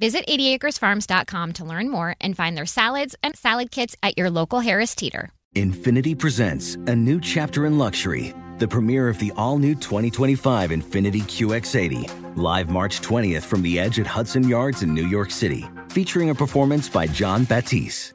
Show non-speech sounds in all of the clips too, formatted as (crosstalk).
Visit 80acresfarms.com to learn more and find their salads and salad kits at your local Harris Teeter. Infiniti presents a new chapter in luxury, the premiere of the all new 2025 Infiniti QX80, live March 20th from the edge at Hudson Yards in New York City, featuring a performance by Jon Batiste.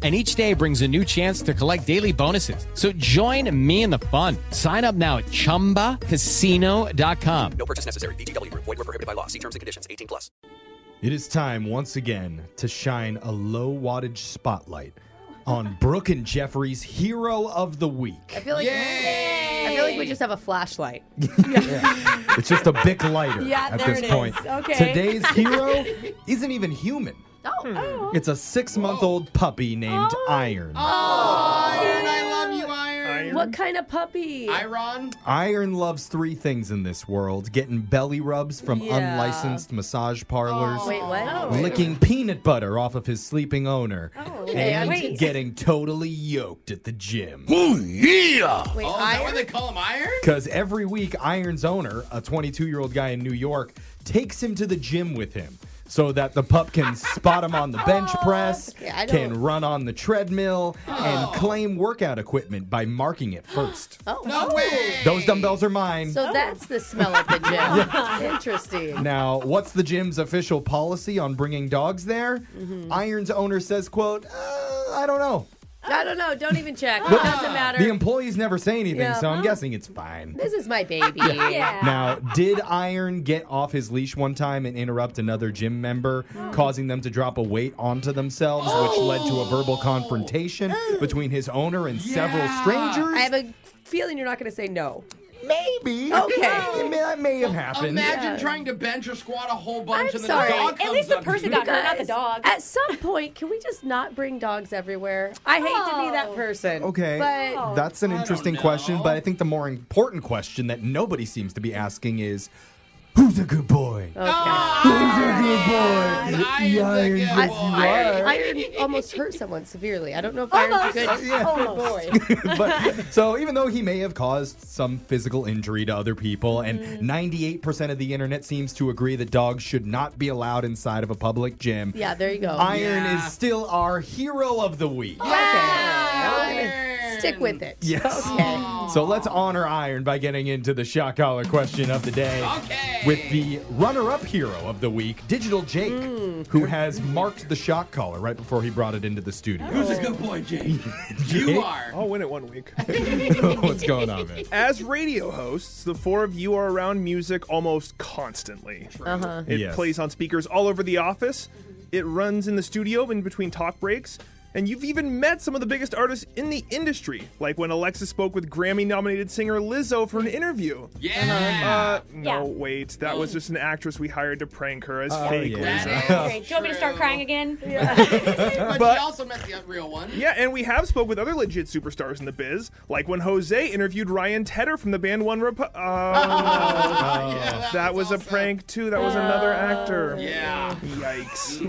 And each day brings a new chance to collect daily bonuses. So join me in the fun. Sign up now at chumbacasino.com. No purchase necessary. VGW Group. Void were prohibited by law. See terms and conditions. 18 plus. It is time once again to shine a low wattage spotlight on (laughs) Brooke and Jeffrey's Hero of the Week. I feel like I feel like we just have a flashlight. (laughs) It's just a big lighter Yeah, at there this it is. point. Okay. Today's (laughs) hero isn't even human. Oh, hmm. oh, It's a six month old puppy named oh. Iron. Oh, Iron, I love you, Iron. what kind of puppy? Iron. Iron loves three things in this world getting belly rubs from Yeah. unlicensed massage parlors. Oh, wait, what? Licking peanut butter off of his sleeping owner. okay, and wait. getting totally yoked at the gym. Wait, Oh, is that iron? why they call him Iron? Because every week, Iron's owner, a 22 year old guy in New York, takes him to the gym with him so that the pup can spot him on the bench (laughs) press, okay, I can run on the treadmill, and claim workout equipment by marking it first. Oh, No way. Those dumbbells are mine. So that's the smell of the gym. (laughs) Interesting. Now, what's the gym's official policy on bringing dogs there? Mm-hmm. Iron's owner says, quote, uh, I don't know. I don't know. Don't even check. It doesn't matter. The employees never say anything, Yeah. so I'm guessing it's fine. this is my baby. (laughs) Yeah. Now, did Iron get off his leash one time and interrupt another gym member, oh. causing them to drop a weight onto themselves, which oh. led to a verbal confrontation oh. between his owner and several strangers? I have a feeling you're not going to say no. Maybe. Okay. (laughs) It may, that may have happened. Imagine trying to bench or squat a whole bunch I'm and then sorry. the dog At least the up person got hurt, not the dog. At some point, can we just not bring dogs everywhere? I hate to be that oh. person. Okay. But That's an interesting question, but I think the more important question that nobody seems to be asking is who's a good boy? okay. Who's a good boy? Iron's a Iron's good yes, boy. you Iron, are. Iron almost hurt someone severely. I don't know if Iron's a good, Yeah. good boy. (laughs) but so even though he may have caused some physical injury to other people, and Mm-hmm. 98% of the internet seems to agree that dogs should not be allowed inside of a public gym, Yeah, there you go. Iron Yeah. is still our hero of the week. Okay. I'm gonna stick with it. Yes. Okay. So let's honor Iron by getting into the shock collar question of the day. Okay. With the runner up hero of the week, Digital Jake, Mm. who has marked the shock collar right before he brought it into the studio. Who's a good boy, Jake? (laughs) you are. I'll win it one week. (laughs) What's going on, man? As radio hosts, the four of you are around music almost constantly. Uh-huh. It Yes. plays on speakers all over the office. It runs in the studio in between talk breaks. And you've even met some of the biggest artists in the industry, like when Alexis spoke with Grammy nominated singer Lizzo for an interview. Yeah. Uh, no, Yeah. wait. That was just an actress we hired to prank her as Oh, fake yeah. Lizzo. Great. Do you want me to start crying again? (laughs) but, But- (laughs) she also met the real one. Yeah, and we have spoke with other legit superstars in the biz, like when Jose interviewed Ryan Tedder from the band One Repu- Oh, (laughs) Yeah, that was a also- prank too. That was another actor. Yeah. Yikes.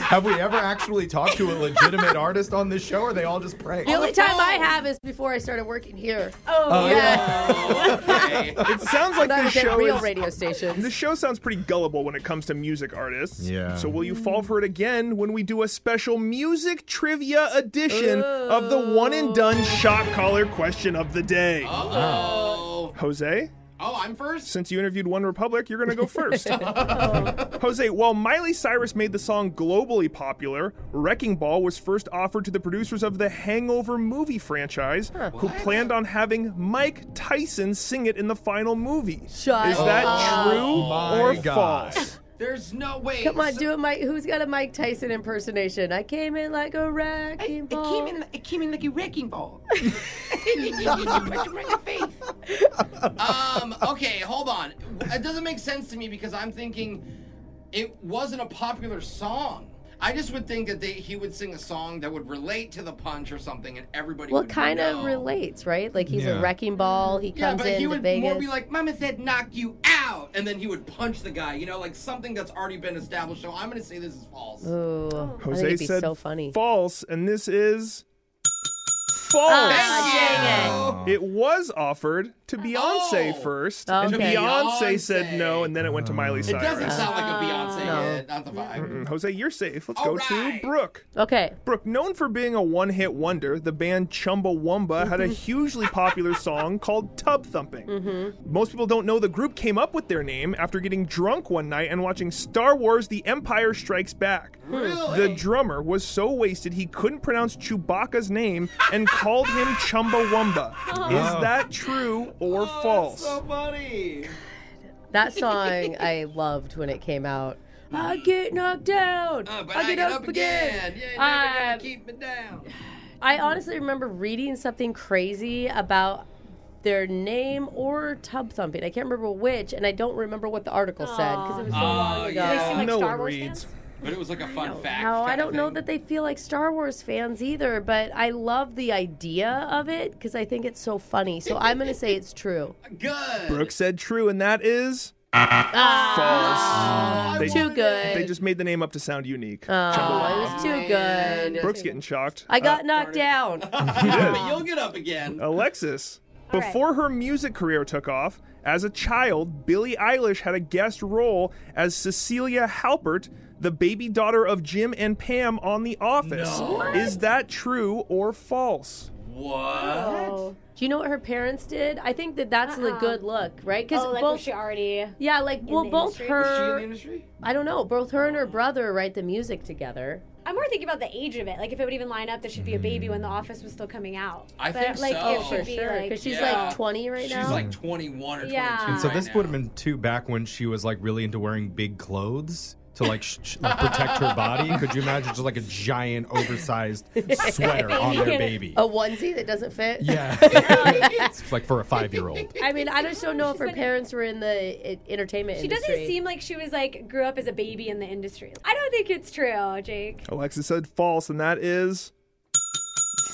Have we ever actually talked to a legitimate artist on this show, or are they all just pranks? The only the time I have is before I started working here. Oh, oh yeah. Okay. (laughs) It sounds like When I this was at show real is, radio stations. This show sounds pretty gullible when it comes to music artists. Yeah. So will you fall for it again when we do a special music trivia edition of the one and done shock collar question of the day? Oh. Jose, Oh, I'm first. since you interviewed One Republic, you're going to go first. Jose, while Miley Cyrus made the song globally popular, Wrecking Ball was first offered to the producers of the Hangover movie franchise, who planned on having Mike Tyson sing it in the final movie. Shut Is that up. true my or God. false? There's no way. Come on, So- do it, Mike. Who's got a Mike Tyson impersonation? I came in like a wrecking It ball. came in. It came in like a wrecking ball. Right in the face. Um. Okay. Hold on. It doesn't make sense to me because I'm thinking it wasn't a popular song. I just would think that they, he would sing a song that would relate to the punch or something, and everybody. Well, would kind of relates, right? Like he's Yeah. a wrecking ball. He comes Yeah, comes but he into would Vegas. more be like, "Mama said knock you out," and then he would punch the guy. You know, like something that's already been established. So I'm gonna say this is false. Ooh, I think Jose it'd be said so funny. false, and this is false. Ah, dang it. It was offered to Beyonce Oh. first, Okay. and Beyonce said no, and then it went to Miley It Cyrus. doesn't sound like a Beyonce no. hit. Not the vibe. Mm, Jose, you're safe. Let's All go to. Brooke. Okay. Brooke, known for being a one-hit wonder, the band Chumbawamba had a hugely popular song called "Tub Thumping." Mm-hmm. Most people don't know the group came up with their name after getting drunk one night and watching Star Wars: The Empire Strikes Back. Really? The drummer was so wasted he couldn't pronounce Chewbacca's name and called him Chumbawamba. Is that true or false? So funny. That song I loved when it came out. I get knocked down. Uh, but I get, up, again. Yeah, you're gonna Um, keep me down. I honestly remember reading something crazy about their name or tub thumping. I can't remember which, and I don't remember what the article said because it was so long Oh, ago. yeah. They seem like no Star one Wars reads. fans? But it was like a fun fact. No, I don't know that they feel like Star Wars fans either, but I love the idea of it because I think it's so funny. So (laughs) I'm going to say it's true. Good. Brooke said true, and that is false. Ah, they, too good. they just made the name up to sound unique. oh, it was too good. Brooke's getting shocked. I got uh, knocked down. (laughs) but you'll get up again. Alexis, right. before her music career took off, as a child, Billie Eilish had a guest role as Cecilia Halpert, the baby daughter of Jim and Pam on The Office. Is that true or false? What? Oh. Do you know what her parents did? I think that that's a uh-uh. good look, right? Because Oh, like both, was she already? yeah, like well, the both industry? Was she in the industry? I don't know, both her and her brother write the music together. I'm more thinking about the age of it. Like if it would even line up, there should be a baby when The Office was still coming out. I but think like so. it should be Sure, like because she's Yeah. like 20 right now. She's like 21 or 22 Yeah. And so right this now. would have been too back when she was like really into wearing big clothes to like, sh- sh- like protect her body. Could you imagine just like a giant oversized (laughs) sweater on their baby? a onesie that doesn't fit. Yeah, (laughs) it's like for a five year old. I mean, I just don't know if her parents were in the i- entertainment She industry. doesn't seem like she was like grew up as a baby in the industry. I don't think it's true, Jake. Alexis said false, and that is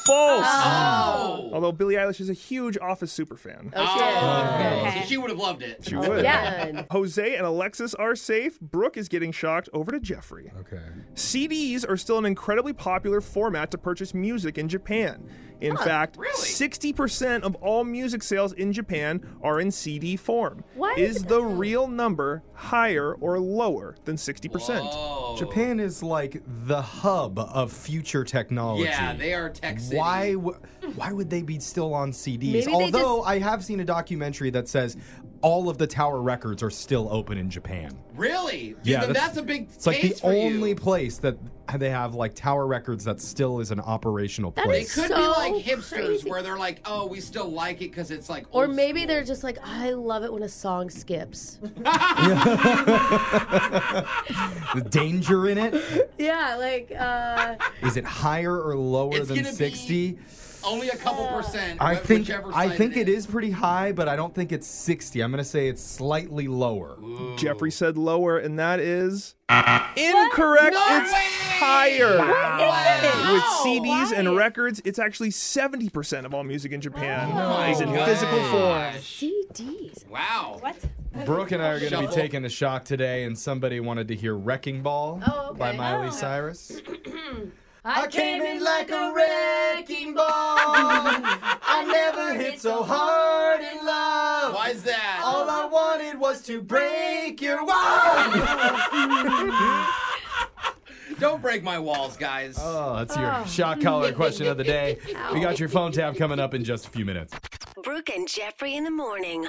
false. Oh. oh. Although Billie Eilish is a huge Office superfan. Oh, shit. Oh. Okay. So she would have loved it. She oh, would. Yeah. Jose and Alexis are safe. Brooke is getting shocked. Over to Jeffrey. Okay. CDs are still an incredibly popular format to purchase music in Japan. In fact, really? 60% of all music sales in Japan are in CD form. What? Is the real number higher or lower than 60%? Oh. Japan is like the hub of future technology. Yeah, they are tech city. Why? W- why would they be still on CDs? Maybe they Although I have seen a documentary that says all of the Tower Records are still open in Japan. Really? Dude, Yeah, then that's- that's, a big It's like the taste for you. only place that they have like Tower Records that still is an operational That They place. could be like hipsters crazy. where they're like, oh, we still like it because it's like. Or maybe school. they're just like, I love it when a song skips. (laughs) the danger in it yeah, like, uh, is it higher or lower It's than gonna be 60? Only a couple percent. I think I think it is pretty high, but I don't think it's 60. I'm going to say it's slightly lower. Jeffrey said lower, and that is incorrect. No it's way! higher. Wow. With CDs and records, it's actually 70% of all music in Japan oh is in physical form. CDs. Wow. What? Brooke and I are going to be taking a shock today, and somebody wanted to hear Wrecking Ball Oh, okay. by Miley Oh. Cyrus. (clears throat) I came in like a wrecking ball. I never hit so hard in love. Why is that? All I wanted was to break your wall. (laughs) Don't break my walls, guys. oh, that's your oh. shock collar question of the day. (laughs) We got your phone tab coming up in just a few minutes. Brooke and Jeffrey in the morning.